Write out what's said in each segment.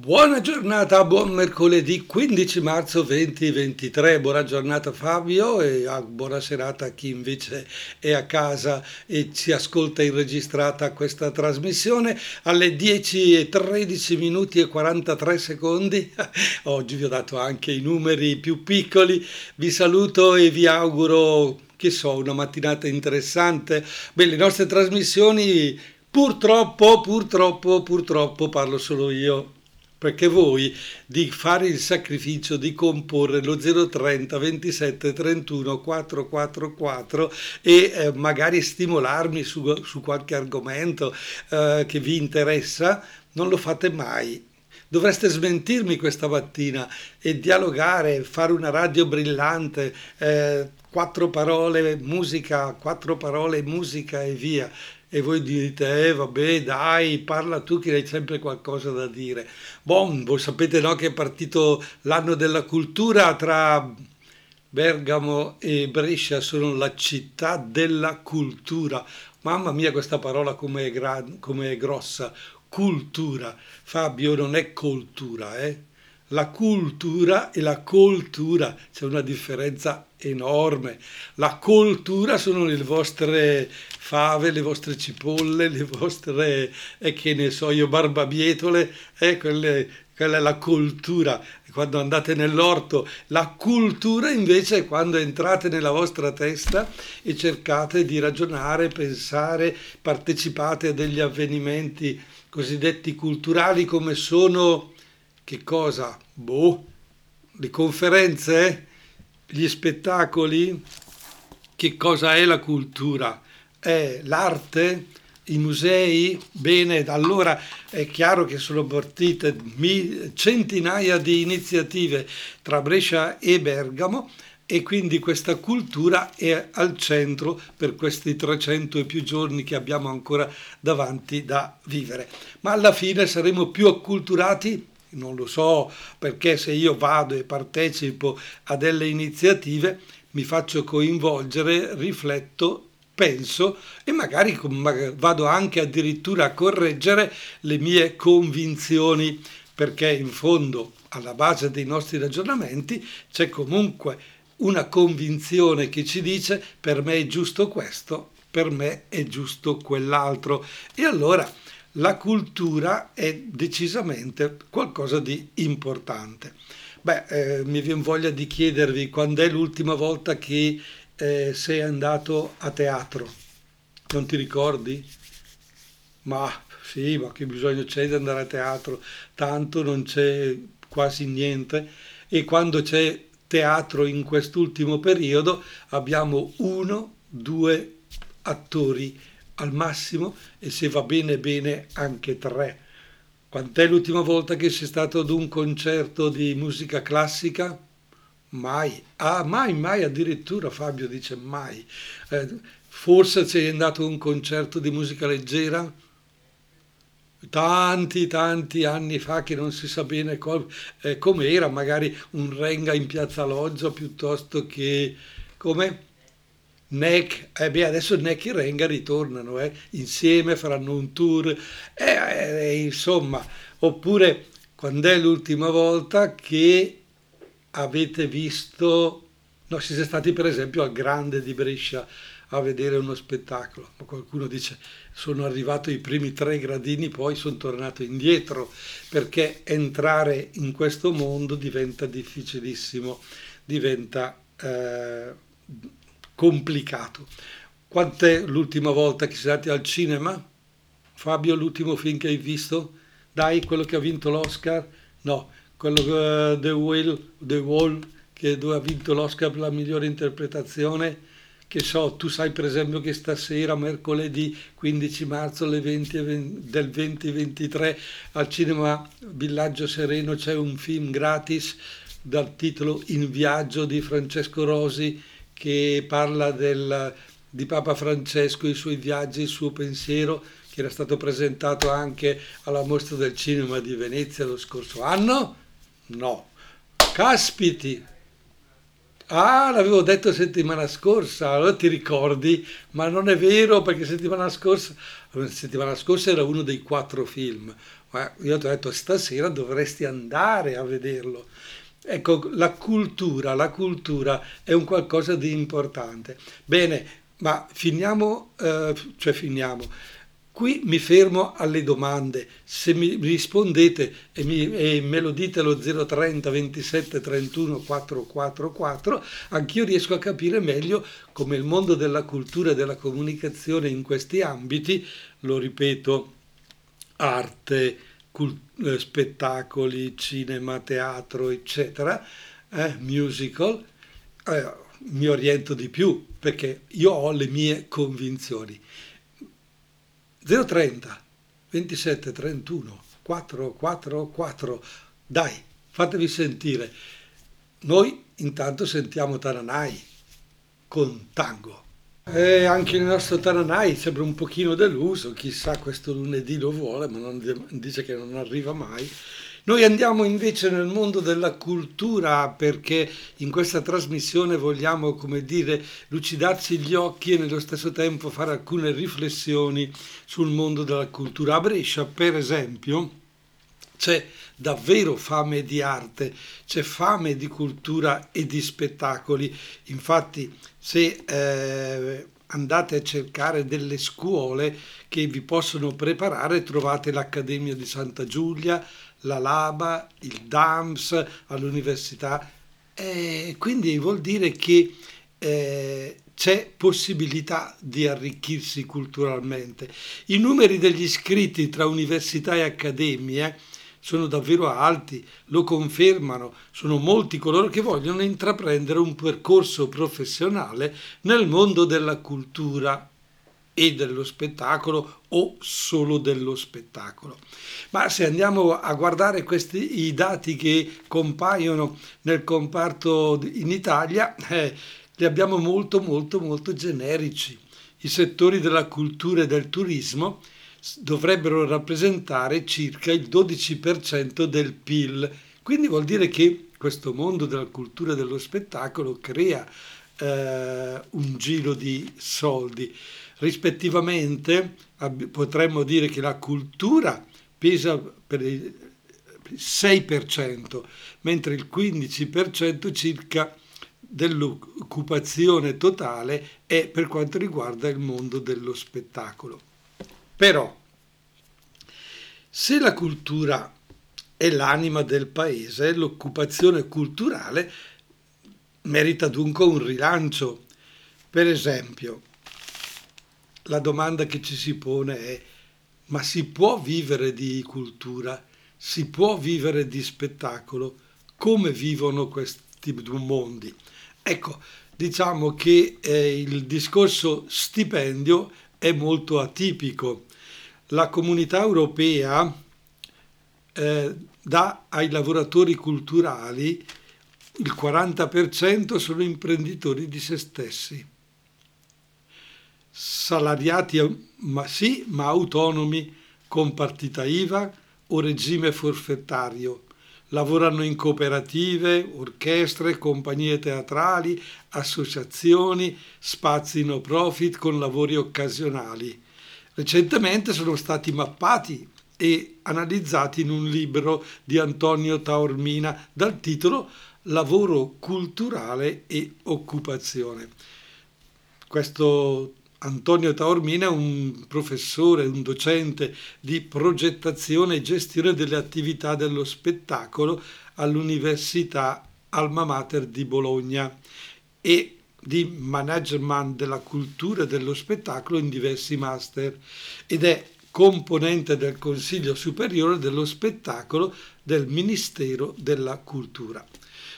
Buona giornata, buon mercoledì 15 marzo 2023, buona giornata Fabio e buona serata a chi invece è a casa e ci ascolta in registrata questa trasmissione alle 10 e 13 minuti e 43 secondi. Oggi vi ho dato anche i numeri più piccoli, vi saluto e vi auguro, che so, una mattinata interessante. Beh, le nostre trasmissioni purtroppo, purtroppo, purtroppo parlo solo io perché voi di fare il sacrificio di comporre lo 030 27 31 444 e eh, magari stimolarmi su, su qualche argomento eh, che vi interessa, non lo fate mai. Dovreste smentirmi questa mattina e dialogare, fare una radio brillante, eh, quattro parole musica, quattro parole musica e via e voi dite, eh vabbè dai, parla tu che hai sempre qualcosa da dire. Bon, voi sapete no, che è partito l'anno della cultura tra Bergamo e Brescia, sono la città della cultura. Mamma mia questa parola come è, gran, come è grossa, cultura. Fabio non è cultura, eh? La cultura e la coltura, c'è una differenza enorme. La coltura sono le vostre fave, le vostre cipolle, le vostre, eh, che ne so io, barbabietole, eh, quelle, quella è la cultura. Quando andate nell'orto, la cultura invece è quando entrate nella vostra testa e cercate di ragionare, pensare, partecipate a degli avvenimenti cosiddetti culturali come sono che cosa? Boh, le conferenze, gli spettacoli, che cosa è la cultura? È l'arte, i musei? Bene, allora è chiaro che sono partite centinaia di iniziative tra Brescia e Bergamo e quindi questa cultura è al centro per questi 300 e più giorni che abbiamo ancora davanti da vivere. Ma alla fine saremo più acculturati non lo so, perché se io vado e partecipo a delle iniziative mi faccio coinvolgere, rifletto, penso e magari vado anche addirittura a correggere le mie convinzioni, perché in fondo alla base dei nostri ragionamenti c'è comunque una convinzione che ci dice per me è giusto questo, per me è giusto quell'altro. E allora la cultura è decisamente qualcosa di importante. Beh, eh, mi viene voglia di chiedervi quando è l'ultima volta che eh, sei andato a teatro. Non ti ricordi? Ma sì, ma che bisogno c'è di andare a teatro? Tanto non c'è quasi niente. E quando c'è teatro in quest'ultimo periodo abbiamo uno, due attori al massimo e se va bene bene anche tre. Quant'è l'ultima volta che sei stato ad un concerto di musica classica? Mai. Ah, mai, mai addirittura Fabio dice mai. Eh, forse sei andato a un concerto di musica leggera? Tanti, tanti anni fa che non si sa bene com- eh, com'era, magari un renga in piazza Loggia piuttosto che come NEC, eh beh, adesso NEC e Renga ritornano, eh, insieme faranno un tour, eh, eh, insomma, oppure quando è l'ultima volta che avete visto, no, siete stati per esempio al Grande di Brescia a vedere uno spettacolo, ma qualcuno dice sono arrivato ai primi tre gradini, poi sono tornato indietro, perché entrare in questo mondo diventa difficilissimo, diventa... Eh, complicato. Quant'è l'ultima volta che sei andati al cinema? Fabio, l'ultimo film che hai visto? Dai, quello che ha vinto l'Oscar? No, quello uh, The, Whale, The Wall, che ha vinto l'Oscar per la migliore interpretazione. Che so, tu sai per esempio che stasera, mercoledì 15 marzo 20, 20, del 2023, al cinema Villaggio Sereno c'è un film gratis dal titolo In viaggio di Francesco Rosi che parla del, di Papa Francesco, i suoi viaggi, il suo pensiero, che era stato presentato anche alla Mostra del Cinema di Venezia lo scorso anno? No. Caspiti! Ah, l'avevo detto settimana scorsa, allora ti ricordi, ma non è vero perché settimana scorsa, settimana scorsa era uno dei quattro film, io ti ho detto stasera dovresti andare a vederlo. Ecco, la cultura, la cultura è un qualcosa di importante. Bene, ma finiamo, eh, cioè finiamo. Qui mi fermo alle domande. Se mi rispondete e, mi, e me lo dite allo 030 27 31 444, anch'io riesco a capire meglio come il mondo della cultura e della comunicazione in questi ambiti, lo ripeto, arte, cult- eh, spettacoli, cinema, teatro, eccetera, eh, musical, eh, mi oriento di più perché io ho le mie convinzioni. 030 27 31 444 dai fatevi sentire. Noi intanto sentiamo Taranai con tango e anche il nostro Taranai sembra un pochino deluso chissà questo lunedì lo vuole ma non, dice che non arriva mai noi andiamo invece nel mondo della cultura perché in questa trasmissione vogliamo, come dire, lucidarci gli occhi e nello stesso tempo fare alcune riflessioni sul mondo della cultura. A Brescia, per esempio, c'è davvero fame di arte, c'è fame di cultura e di spettacoli. Infatti, se eh, andate a cercare delle scuole che vi possono preparare, trovate l'Accademia di Santa Giulia, la Laba, il DAMS all'università. Eh, quindi vuol dire che eh, c'è possibilità di arricchirsi culturalmente. I numeri degli iscritti tra università e accademie sono davvero alti, lo confermano, sono molti coloro che vogliono intraprendere un percorso professionale nel mondo della cultura e dello spettacolo o solo dello spettacolo. Ma se andiamo a guardare questi i dati che compaiono nel comparto in Italia, eh, li abbiamo molto molto molto generici. I settori della cultura e del turismo dovrebbero rappresentare circa il 12% del PIL. Quindi vuol dire che questo mondo della cultura dello spettacolo crea eh, un giro di soldi. Rispettivamente potremmo dire che la cultura pesa per il 6%, mentre il 15% circa dell'occupazione totale è per quanto riguarda il mondo dello spettacolo. Però, se la cultura è l'anima del paese, l'occupazione culturale merita dunque un rilancio. Per esempio, la domanda che ci si pone è ma si può vivere di cultura, si può vivere di spettacolo, come vivono questi due mondi? Ecco, diciamo che eh, il discorso stipendio è molto atipico la comunità europea eh, dà ai lavoratori culturali il 40% sono imprenditori di se stessi, salariati ma sì, ma autonomi con partita IVA o regime forfettario. Lavorano in cooperative, orchestre, compagnie teatrali, associazioni, spazi no profit con lavori occasionali recentemente sono stati mappati e analizzati in un libro di Antonio Taormina dal titolo Lavoro culturale e occupazione. Questo Antonio Taormina è un professore, un docente di progettazione e gestione delle attività dello spettacolo all'Università Alma Mater di Bologna e di management della cultura e dello spettacolo in diversi master ed è componente del Consiglio Superiore dello Spettacolo del Ministero della Cultura.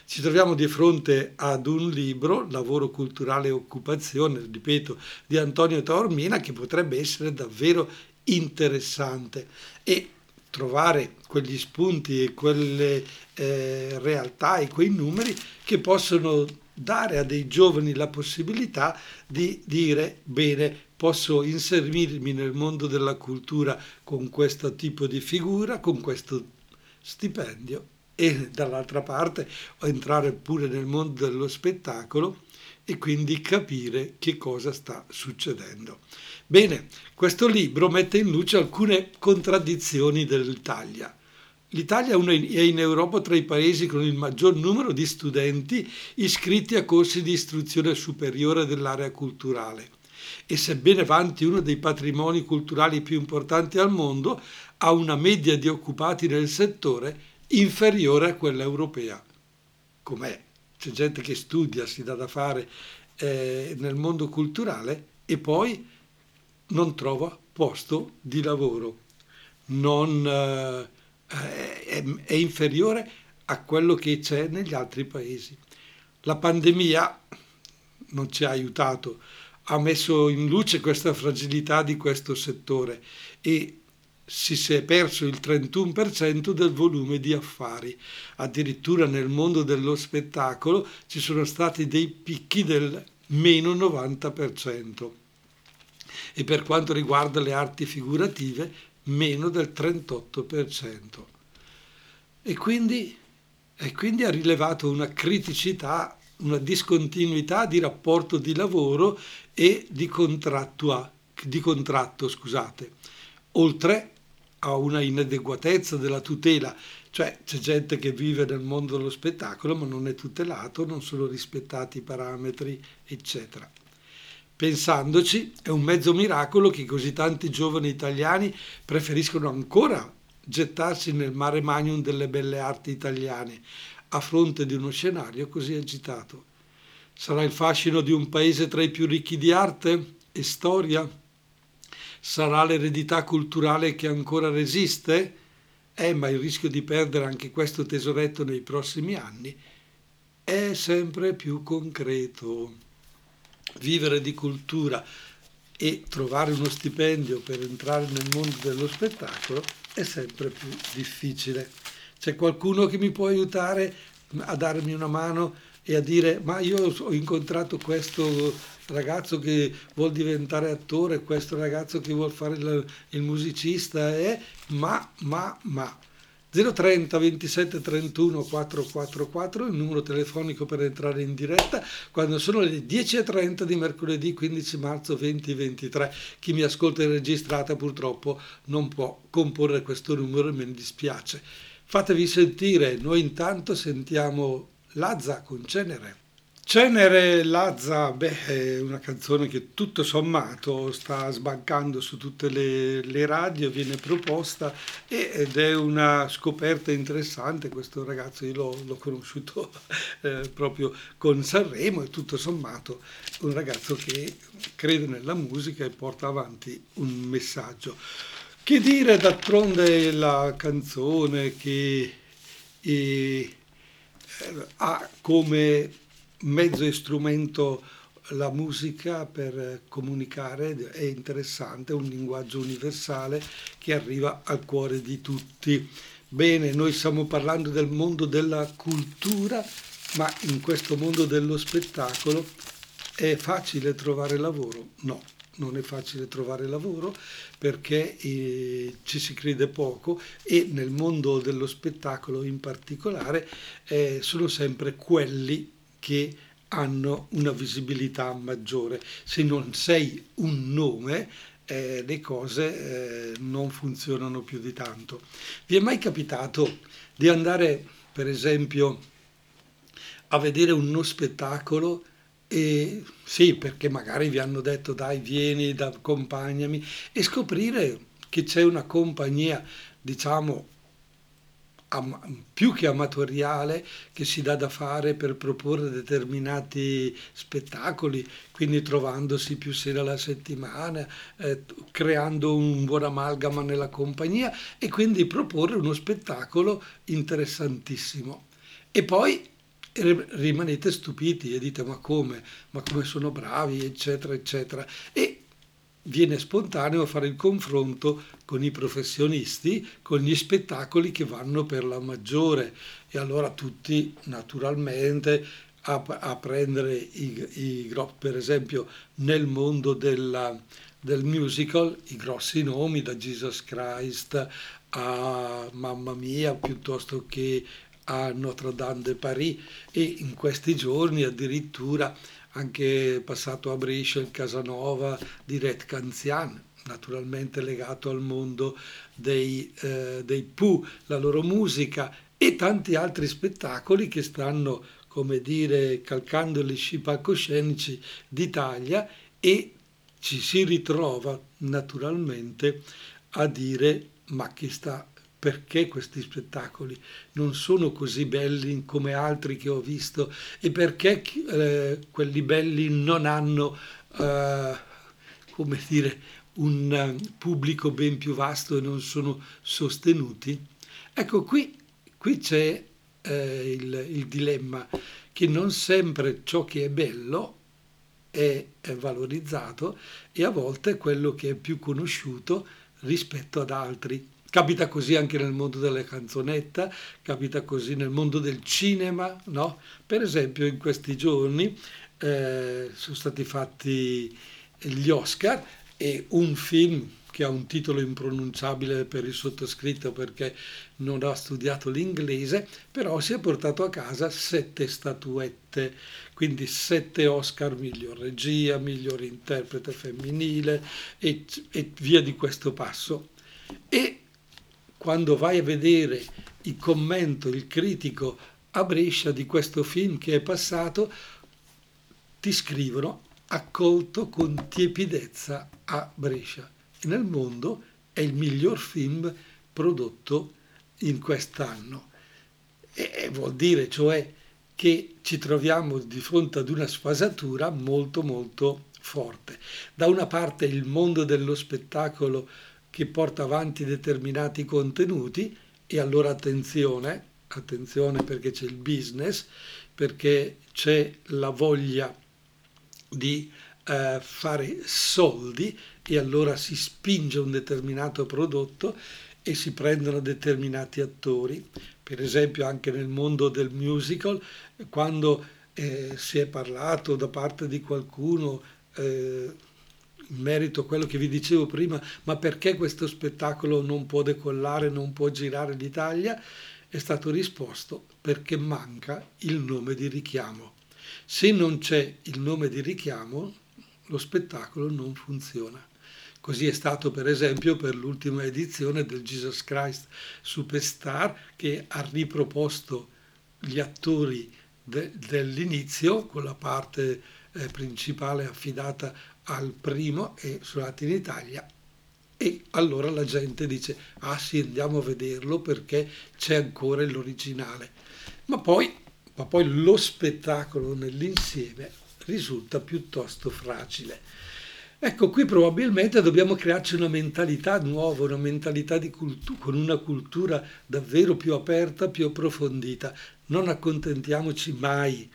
Ci troviamo di fronte ad un libro, Lavoro culturale e occupazione, ripeto, di Antonio Taormina, che potrebbe essere davvero interessante e trovare quegli spunti e quelle eh, realtà e quei numeri che possono dare a dei giovani la possibilità di dire bene, posso inserirmi nel mondo della cultura con questo tipo di figura, con questo stipendio e dall'altra parte entrare pure nel mondo dello spettacolo e quindi capire che cosa sta succedendo. Bene, questo libro mette in luce alcune contraddizioni dell'Italia. L'Italia è in Europa tra i paesi con il maggior numero di studenti iscritti a corsi di istruzione superiore dell'area culturale e sebbene vanti uno dei patrimoni culturali più importanti al mondo, ha una media di occupati nel settore inferiore a quella europea. Com'è? C'è gente che studia, si dà da fare eh, nel mondo culturale e poi non trova posto di lavoro, non, eh, è, è inferiore a quello che c'è negli altri paesi. La pandemia non ci ha aiutato, ha messo in luce questa fragilità di questo settore e si è perso il 31% del volume di affari. Addirittura nel mondo dello spettacolo ci sono stati dei picchi del meno 90% e per quanto riguarda le arti figurative meno del 38%. E quindi, e quindi ha rilevato una criticità, una discontinuità di rapporto di lavoro e di, di contratto, scusate, oltre a una inadeguatezza della tutela, cioè c'è gente che vive nel mondo dello spettacolo ma non è tutelato, non sono rispettati i parametri, eccetera. Pensandoci, è un mezzo miracolo che così tanti giovani italiani preferiscono ancora gettarsi nel mare magnum delle belle arti italiane, a fronte di uno scenario così agitato. Sarà il fascino di un paese tra i più ricchi di arte e storia? Sarà l'eredità culturale che ancora resiste? Eh, ma il rischio di perdere anche questo tesoretto nei prossimi anni è sempre più concreto. Vivere di cultura e trovare uno stipendio per entrare nel mondo dello spettacolo è sempre più difficile. C'è qualcuno che mi può aiutare a darmi una mano e a dire ma io ho incontrato questo ragazzo che vuol diventare attore, questo ragazzo che vuol fare il, musicista, eh? ma, ma, ma. 030 27 31 444 il numero telefonico per entrare in diretta quando sono le 10.30 di mercoledì 15 marzo 2023 chi mi ascolta in registrata purtroppo non può comporre questo numero e me ne dispiace. Fatevi sentire noi intanto sentiamo Lazza con Cenere Cenere Lazza, beh, è una canzone che tutto sommato sta sbancando su tutte le, le radio, viene proposta ed è una scoperta interessante. Questo ragazzo io l'ho, l'ho conosciuto eh, proprio con Sanremo e tutto sommato un ragazzo che crede nella musica e porta avanti un messaggio. Che dire d'altronde la canzone che eh, ha come mezzo e strumento la musica per comunicare è interessante, è un linguaggio universale che arriva al cuore di tutti. Bene, noi stiamo parlando del mondo della cultura, ma in questo mondo dello spettacolo è facile trovare lavoro? No, non è facile trovare lavoro perché eh, ci si crede poco e nel mondo dello spettacolo in particolare eh, sono sempre quelli che hanno una visibilità maggiore. Se non sei un nome, eh, le cose eh, non funzionano più di tanto. Vi è mai capitato di andare, per esempio, a vedere uno spettacolo e sì, perché magari vi hanno detto dai, vieni, accompagnami e scoprire che c'è una compagnia, diciamo, più che amatoriale che si dà da fare per proporre determinati spettacoli, quindi trovandosi più sere alla settimana, eh, creando un buon amalgama nella compagnia e quindi proporre uno spettacolo interessantissimo. E poi rimanete stupiti e dite ma come, ma come sono bravi, eccetera, eccetera. E viene spontaneo fare il confronto con i professionisti, con gli spettacoli che vanno per la maggiore. E allora tutti naturalmente a, a prendere i, i, per esempio nel mondo della, del musical i grossi nomi da Jesus Christ a Mamma Mia piuttosto che a Notre Dame de Paris. E in questi giorni addirittura anche passato a Brescia il Casanova di Red Canzian, naturalmente legato al mondo dei, eh, dei Pooh, la loro musica e tanti altri spettacoli che stanno, come dire, calcando gli sci palcoscenici d'Italia e ci si ritrova naturalmente a dire ma chi sta perché questi spettacoli non sono così belli come altri che ho visto e perché eh, quelli belli non hanno, eh, come dire, un pubblico ben più vasto e non sono sostenuti. Ecco, qui, qui c'è eh, il, il, dilemma che non sempre ciò che è bello è, è valorizzato e a volte quello che è più conosciuto rispetto ad altri. Capita così anche nel mondo della canzonetta, capita così nel mondo del cinema, no? Per esempio in questi giorni eh, sono stati fatti gli Oscar e un film che ha un titolo impronunciabile per il sottoscritto perché non ha studiato l'inglese, però si è portato a casa sette statuette, quindi sette Oscar, miglior regia, miglior interprete femminile e, e via di questo passo. E quando vai a vedere il commento, il critico a Brescia di questo film che è passato, ti scrivono accolto con tiepidezza a Brescia. E nel mondo è il miglior film prodotto in quest'anno. E vuol dire cioè che ci troviamo di fronte ad una sfasatura molto molto forte. Da una parte il mondo dello spettacolo che porta avanti determinati contenuti e allora attenzione, attenzione perché c'è il business, perché c'è la voglia di eh, fare soldi e allora si spinge un determinato prodotto e si prendono determinati attori. Per esempio anche nel mondo del musical, quando eh, si è parlato da parte di qualcuno eh, merito a quello che vi dicevo prima, ma perché questo spettacolo non può decollare, non può girare l'Italia? È stato risposto perché manca il nome di richiamo. Se non c'è il nome di richiamo, lo spettacolo non funziona. Così è stato per esempio per l'ultima edizione del Jesus Christ Superstar che ha riproposto gli attori de- dell'inizio con la parte eh, principale affidata al primo e sono andati in Italia. E allora la gente dice ah sì andiamo a vederlo perché c'è ancora l'originale. Ma poi, ma poi lo spettacolo nell'insieme risulta piuttosto fragile. Ecco qui probabilmente dobbiamo crearci una mentalità nuova una mentalità di cultura con una cultura davvero più aperta più approfondita. Non accontentiamoci mai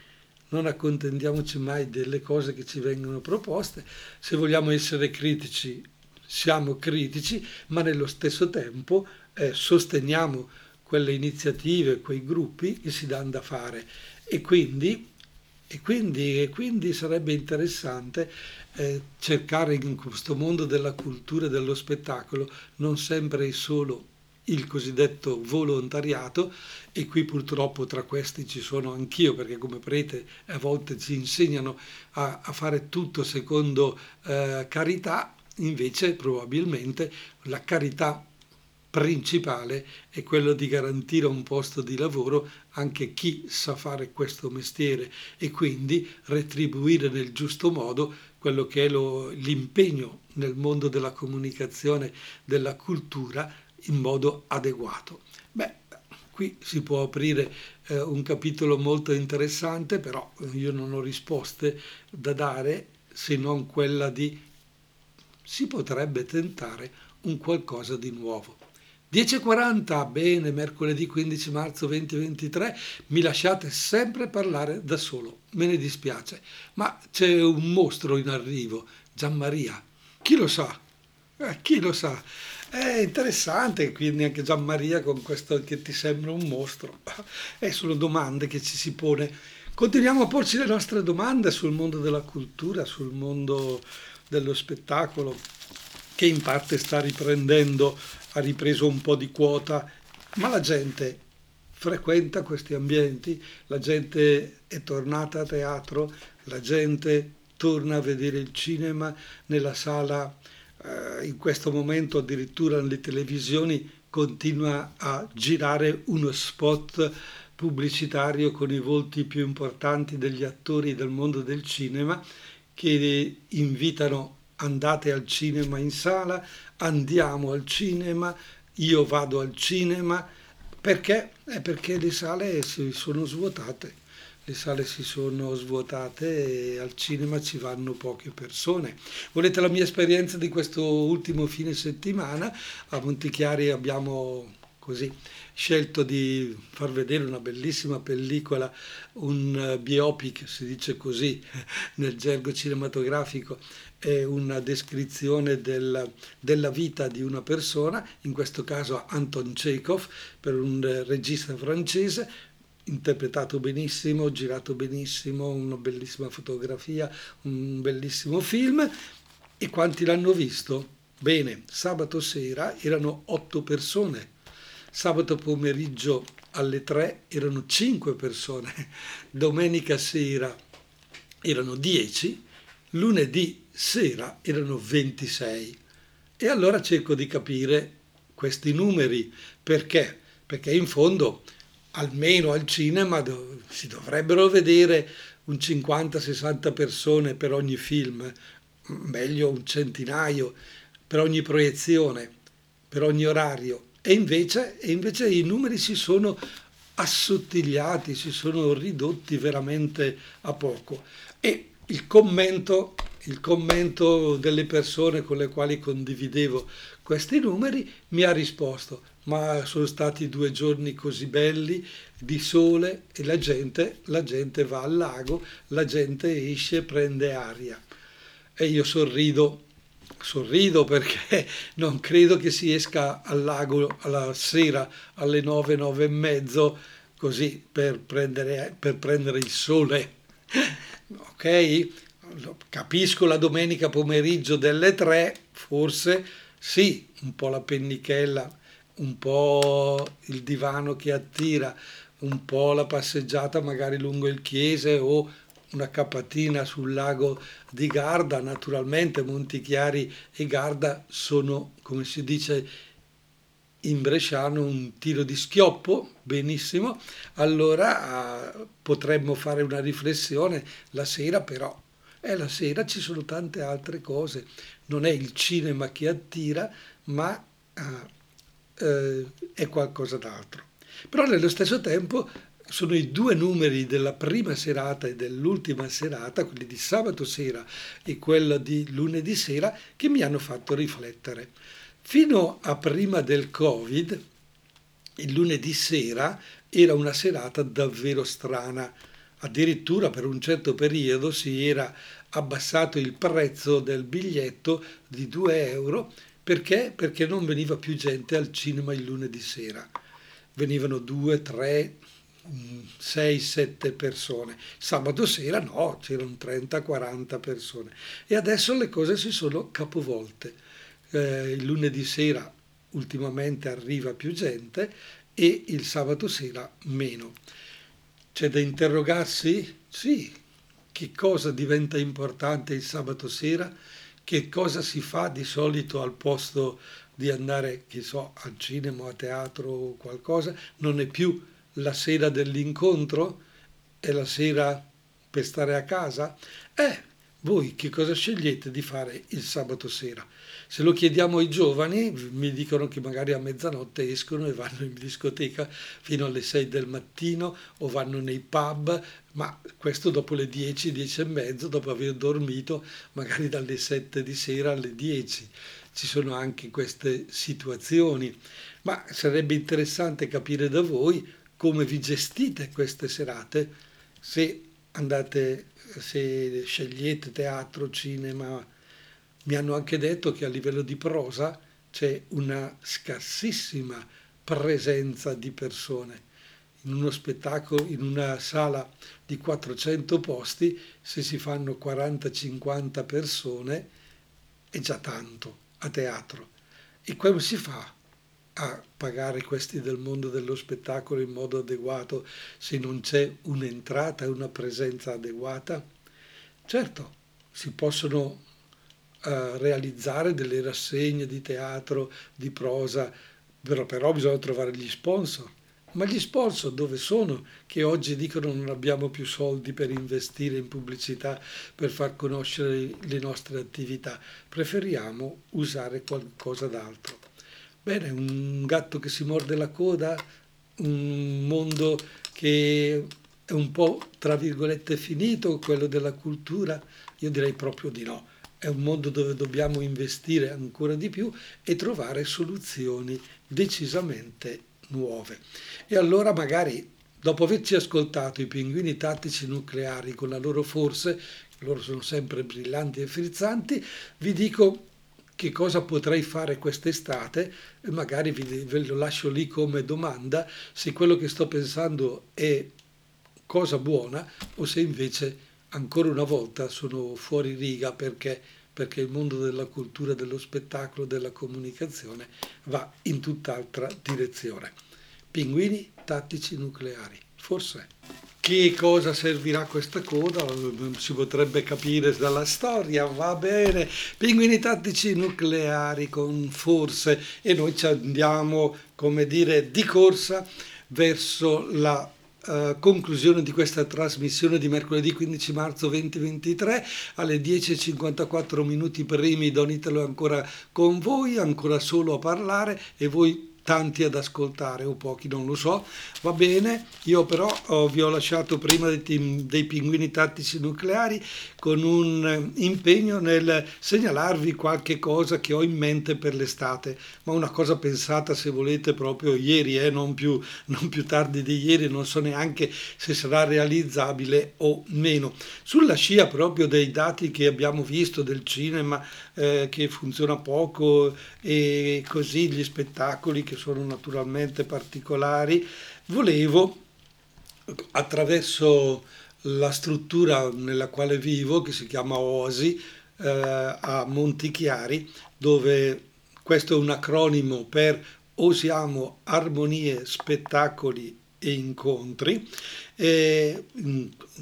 non accontentiamoci mai delle cose che ci vengono proposte, se vogliamo essere critici siamo critici, ma nello stesso tempo eh, sosteniamo quelle iniziative, quei gruppi che si danno da fare. E quindi, e quindi, e quindi sarebbe interessante eh, cercare in questo mondo della cultura e dello spettacolo non sempre e solo il cosiddetto volontariato e qui purtroppo tra questi ci sono anch'io perché come prete a volte ci insegnano a, a fare tutto secondo eh, carità, invece probabilmente la carità principale è quello di garantire un posto di lavoro anche chi sa fare questo mestiere e quindi retribuire nel giusto modo quello che è lo, l'impegno nel mondo della comunicazione, della cultura in modo adeguato. Beh, qui si può aprire eh, un capitolo molto interessante, però io non ho risposte da dare se non quella di si potrebbe tentare un qualcosa di nuovo. 10.40, bene, mercoledì 15 marzo 2023, mi lasciate sempre parlare da solo, me ne dispiace, ma c'è un mostro in arrivo, Gianmaria, chi lo sa? Eh, chi lo sa? È interessante, quindi anche Gian Maria con questo che ti sembra un mostro. E sono domande che ci si pone. Continuiamo a porci le nostre domande sul mondo della cultura, sul mondo dello spettacolo, che in parte sta riprendendo, ha ripreso un po' di quota, ma la gente frequenta questi ambienti, la gente è tornata a teatro, la gente torna a vedere il cinema nella sala, eh, in questo momento addirittura nelle televisioni continua a girare uno spot pubblicitario con i volti più importanti degli attori del mondo del cinema che invitano andate al cinema in sala, andiamo al cinema, io vado al cinema, perché? Eh, perché le sale si sono svuotate le sale si sono svuotate e al cinema ci vanno poche persone. Volete la mia esperienza di questo ultimo fine settimana? A Montichiari abbiamo così scelto di far vedere una bellissima pellicola, un biopic, si dice così nel gergo cinematografico, è una descrizione del, della vita di una persona, in questo caso Anton Chekhov, per un regista francese, interpretato benissimo, girato benissimo, una bellissima fotografia, un bellissimo film. E quanti l'hanno visto? Bene, sabato sera erano otto persone, sabato pomeriggio alle tre erano cinque persone, domenica sera erano dieci, lunedì sera erano 26. E allora cerco di capire questi numeri perché? Perché in fondo almeno al cinema si dovrebbero vedere un 50-60 persone per ogni film, meglio un centinaio per ogni proiezione, per ogni orario. E invece, e invece i numeri si sono assottigliati, si sono ridotti veramente a poco. E il commento, il commento delle persone con le quali condividevo questi numeri mi ha risposto ma sono stati due giorni così belli di sole e la gente, la gente va al lago, la gente esce prende aria. E io sorrido, sorrido perché non credo che si esca al lago alla sera alle nove, nove e mezzo, così per prendere, per prendere il sole. Ok? Capisco la domenica pomeriggio delle tre, forse sì, un po' la pennichella un po' il divano che attira, un po' la passeggiata magari lungo il chiese o una capatina sul lago di Garda, naturalmente Montichiari e Garda sono, come si dice in bresciano, un tiro di schioppo, benissimo, allora eh, potremmo fare una riflessione. La sera però. E la sera ci sono tante altre cose, non è il cinema che attira, ma eh, è qualcosa d'altro. Però nello stesso tempo sono i due numeri della prima serata e dell'ultima serata, quelli di sabato sera e quello di lunedì sera, che mi hanno fatto riflettere. Fino a prima del Covid, il lunedì sera era una serata davvero strana. Addirittura per un certo periodo si era abbassato il prezzo del biglietto di 2 euro perché? Perché non veniva più gente al cinema il lunedì sera. Venivano due, tre, mm, sei, sette persone. Sabato sera no, c'erano 30, 40 persone. E adesso le cose si sono capovolte. Eh, il lunedì sera ultimamente arriva più gente e il sabato sera meno. C'è da interrogarsi? Sì. Che cosa diventa importante il sabato sera? Che cosa si fa di solito al posto di andare, che so, al cinema, a teatro o qualcosa, non è più la sera dell'incontro, è la sera per stare a casa? Eh, voi che cosa scegliete di fare il sabato sera? Se lo chiediamo ai giovani, mi dicono che magari a mezzanotte escono e vanno in discoteca fino alle 6 del mattino o vanno nei pub, ma questo dopo le 10, 10 e mezzo, dopo aver dormito magari dalle 7 di sera alle 10. Ci sono anche queste situazioni, ma sarebbe interessante capire da voi come vi gestite queste serate, se andate, se scegliete teatro, cinema, mi hanno anche detto che a livello di prosa c'è una scarsissima presenza di persone. In uno spettacolo, in una sala di 400 posti, se si fanno 40-50 persone, è già tanto a teatro. E come si fa? A pagare questi del mondo dello spettacolo in modo adeguato se non c'è un'entrata e una presenza adeguata? Certo, si possono uh, realizzare delle rassegne di teatro, di prosa, però, però bisogna trovare gli sponsor. Ma gli sponsor dove sono? Che oggi dicono non abbiamo più soldi per investire in pubblicità, per far conoscere le nostre attività. Preferiamo usare qualcosa d'altro. Bene, un gatto che si morde la coda, un mondo che è un po' tra virgolette finito, quello della cultura, io direi proprio di no. È un mondo dove dobbiamo investire ancora di più e trovare soluzioni decisamente nuove. E allora magari dopo averci ascoltato i pinguini tattici nucleari con la loro forse, loro sono sempre brillanti e frizzanti, vi dico che cosa potrei fare quest'estate, magari vi, ve lo lascio lì come domanda, se quello che sto pensando è cosa buona o se invece ancora una volta sono fuori riga perché, perché il mondo della cultura, dello spettacolo, della comunicazione va in tutt'altra direzione. Pinguini tattici nucleari, forse. Che cosa servirà questa coda? Si potrebbe capire dalla storia, va bene. Pinguini tattici nucleari con forse e noi ci andiamo, come dire, di corsa verso la Uh, conclusione di questa trasmissione di mercoledì 15 marzo 2023 alle 10.54 minuti primi Don Italo è ancora con voi, ancora solo a parlare e voi tanti ad ascoltare o pochi, non lo so, va bene, io però oh, vi ho lasciato prima dei, dei, pinguini tattici nucleari con un eh, impegno nel segnalarvi qualche cosa che ho in mente per l'estate, ma una cosa pensata se volete proprio ieri, eh, non, più, non più tardi di ieri, non so neanche se sarà realizzabile o meno. Sulla scia proprio dei dati che abbiamo visto del cinema eh, che funziona poco e così gli spettacoli che sono naturalmente particolari, volevo attraverso la struttura nella quale vivo, che si chiama OSI, eh, a Montichiari, dove questo è un acronimo per Osiamo Armonie, Spettacoli e Incontri, e,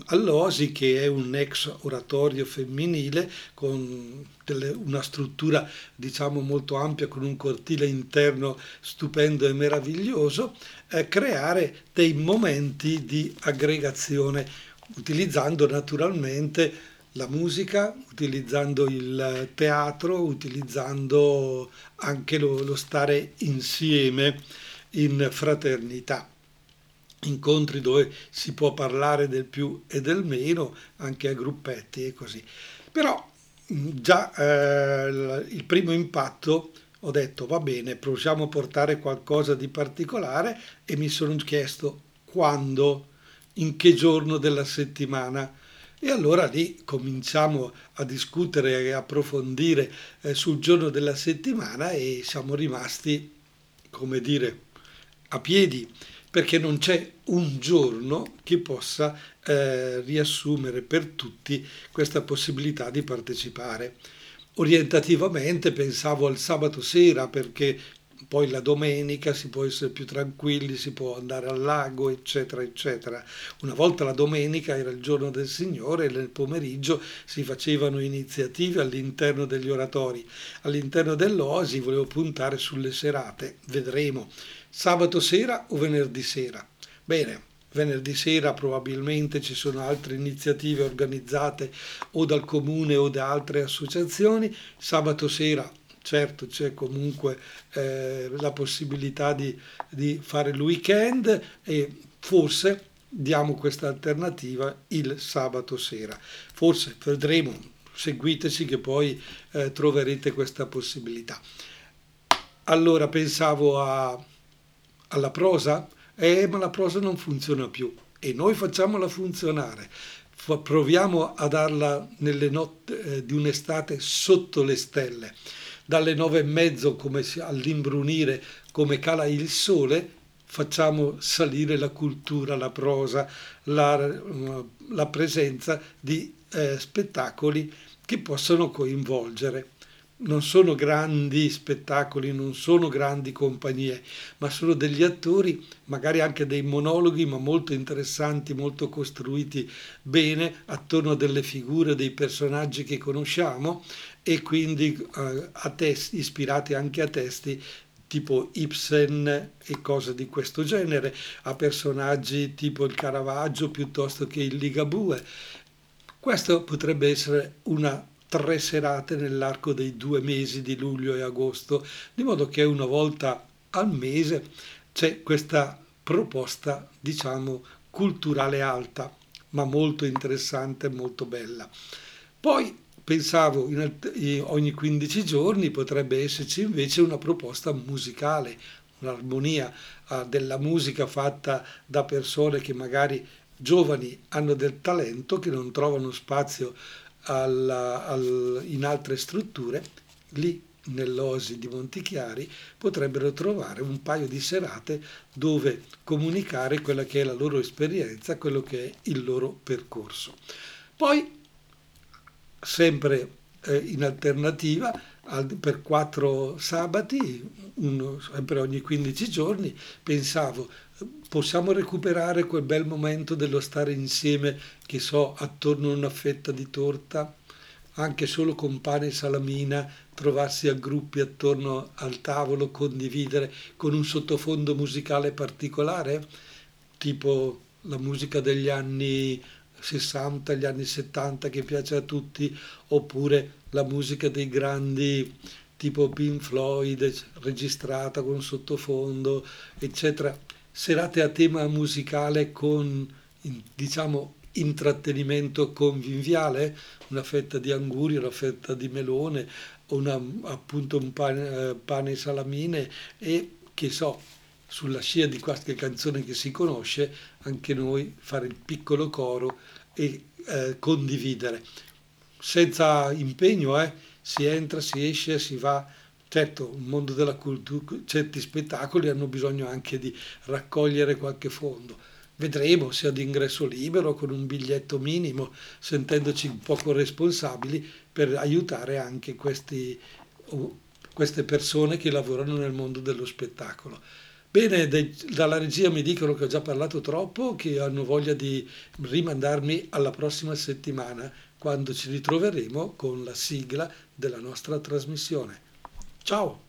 all'Osi che è un ex oratorio femminile con delle, una struttura diciamo molto ampia con un cortile interno stupendo e meraviglioso, eh, creare dei momenti di aggregazione utilizzando naturalmente la musica, utilizzando il teatro, utilizzando anche lo, lo stare insieme in fraternità incontri dove si può parlare del più e del meno, anche a gruppetti e così. Però già eh, il primo impatto ho detto va bene, proviamo a portare qualcosa di particolare e mi sono chiesto quando, in che giorno della settimana. E allora lì cominciamo a discutere e approfondire eh, sul giorno della settimana e siamo rimasti, come dire, a piedi perché non c'è un giorno che possa eh, riassumere per tutti questa possibilità di partecipare. Orientativamente pensavo al sabato sera perché poi la domenica si può essere più tranquilli, si può andare al lago, eccetera, eccetera. Una volta la domenica era il giorno del Signore e nel pomeriggio si facevano iniziative all'interno degli oratori. All'interno dell'Osi volevo puntare sulle serate, vedremo sabato sera o venerdì sera. Bene, venerdì sera probabilmente ci sono altre iniziative organizzate o dal comune o da altre associazioni, sabato sera certo c'è comunque eh, la possibilità di, di fare il weekend e forse diamo questa alternativa il sabato sera. Forse vedremo, seguiteci che poi eh, troverete questa possibilità. Allora pensavo a alla prosa? Eh, ma la prosa non funziona più e noi facciamola funzionare. Proviamo a darla nelle notti eh, di un'estate sotto le stelle. Dalle nove e mezzo, come all'imbrunire, come cala il sole, facciamo salire la cultura, la prosa, la, la presenza di eh, spettacoli che possono coinvolgere. Non sono grandi spettacoli, non sono grandi compagnie, ma sono degli attori, magari anche dei monologhi, ma molto interessanti, molto costruiti bene attorno a delle figure, dei personaggi che conosciamo e quindi eh, testi, ispirati anche a testi tipo Ibsen e cose di questo genere, a personaggi tipo il Caravaggio piuttosto che il Ligabue. Questo potrebbe essere una tre serate nell'arco dei due mesi di luglio e agosto, di modo che una volta al mese c'è questa proposta, diciamo, culturale alta, ma molto interessante, molto bella. Poi pensavo ogni 15 giorni potrebbe esserci invece una proposta musicale, un'armonia uh, della musica fatta da persone che magari giovani hanno del talento, che non trovano spazio alla, al, in altre strutture, lì nell'Osi di Montichiari potrebbero trovare un paio di serate dove comunicare quella che è la loro esperienza, quello che è il loro percorso. Poi, sempre eh, in alternativa, per quattro sabati, uno, sempre ogni 15 giorni, pensavo possiamo recuperare quel bel momento dello stare insieme, che so, attorno a una fetta di torta, anche solo con pane e salamina, trovarsi a gruppi attorno al tavolo, condividere con un sottofondo musicale particolare, tipo la musica degli anni 60, gli anni 70 che piace a tutti, oppure la musica dei grandi tipo Pink Floyd registrata con sottofondo, eccetera serate a tema musicale con, diciamo, intrattenimento conviviale, una fetta di anguri, una fetta di melone, una, appunto un pane, eh, pane e salamine e che so, sulla scia di qualche canzone che si conosce, anche noi fare il piccolo coro e eh, condividere. Senza impegno, eh, si entra, si esce, si va Certo, il mondo della cultura, certi spettacoli hanno bisogno anche di raccogliere qualche fondo. Vedremo se ad ingresso libero, con un biglietto minimo, sentendoci un poco responsabili per aiutare anche questi, queste persone che lavorano nel mondo dello spettacolo. Bene, dalla regia mi dicono che ho già parlato troppo, che hanno voglia di rimandarmi alla prossima settimana, quando ci ritroveremo con la sigla della nostra trasmissione. Ciao!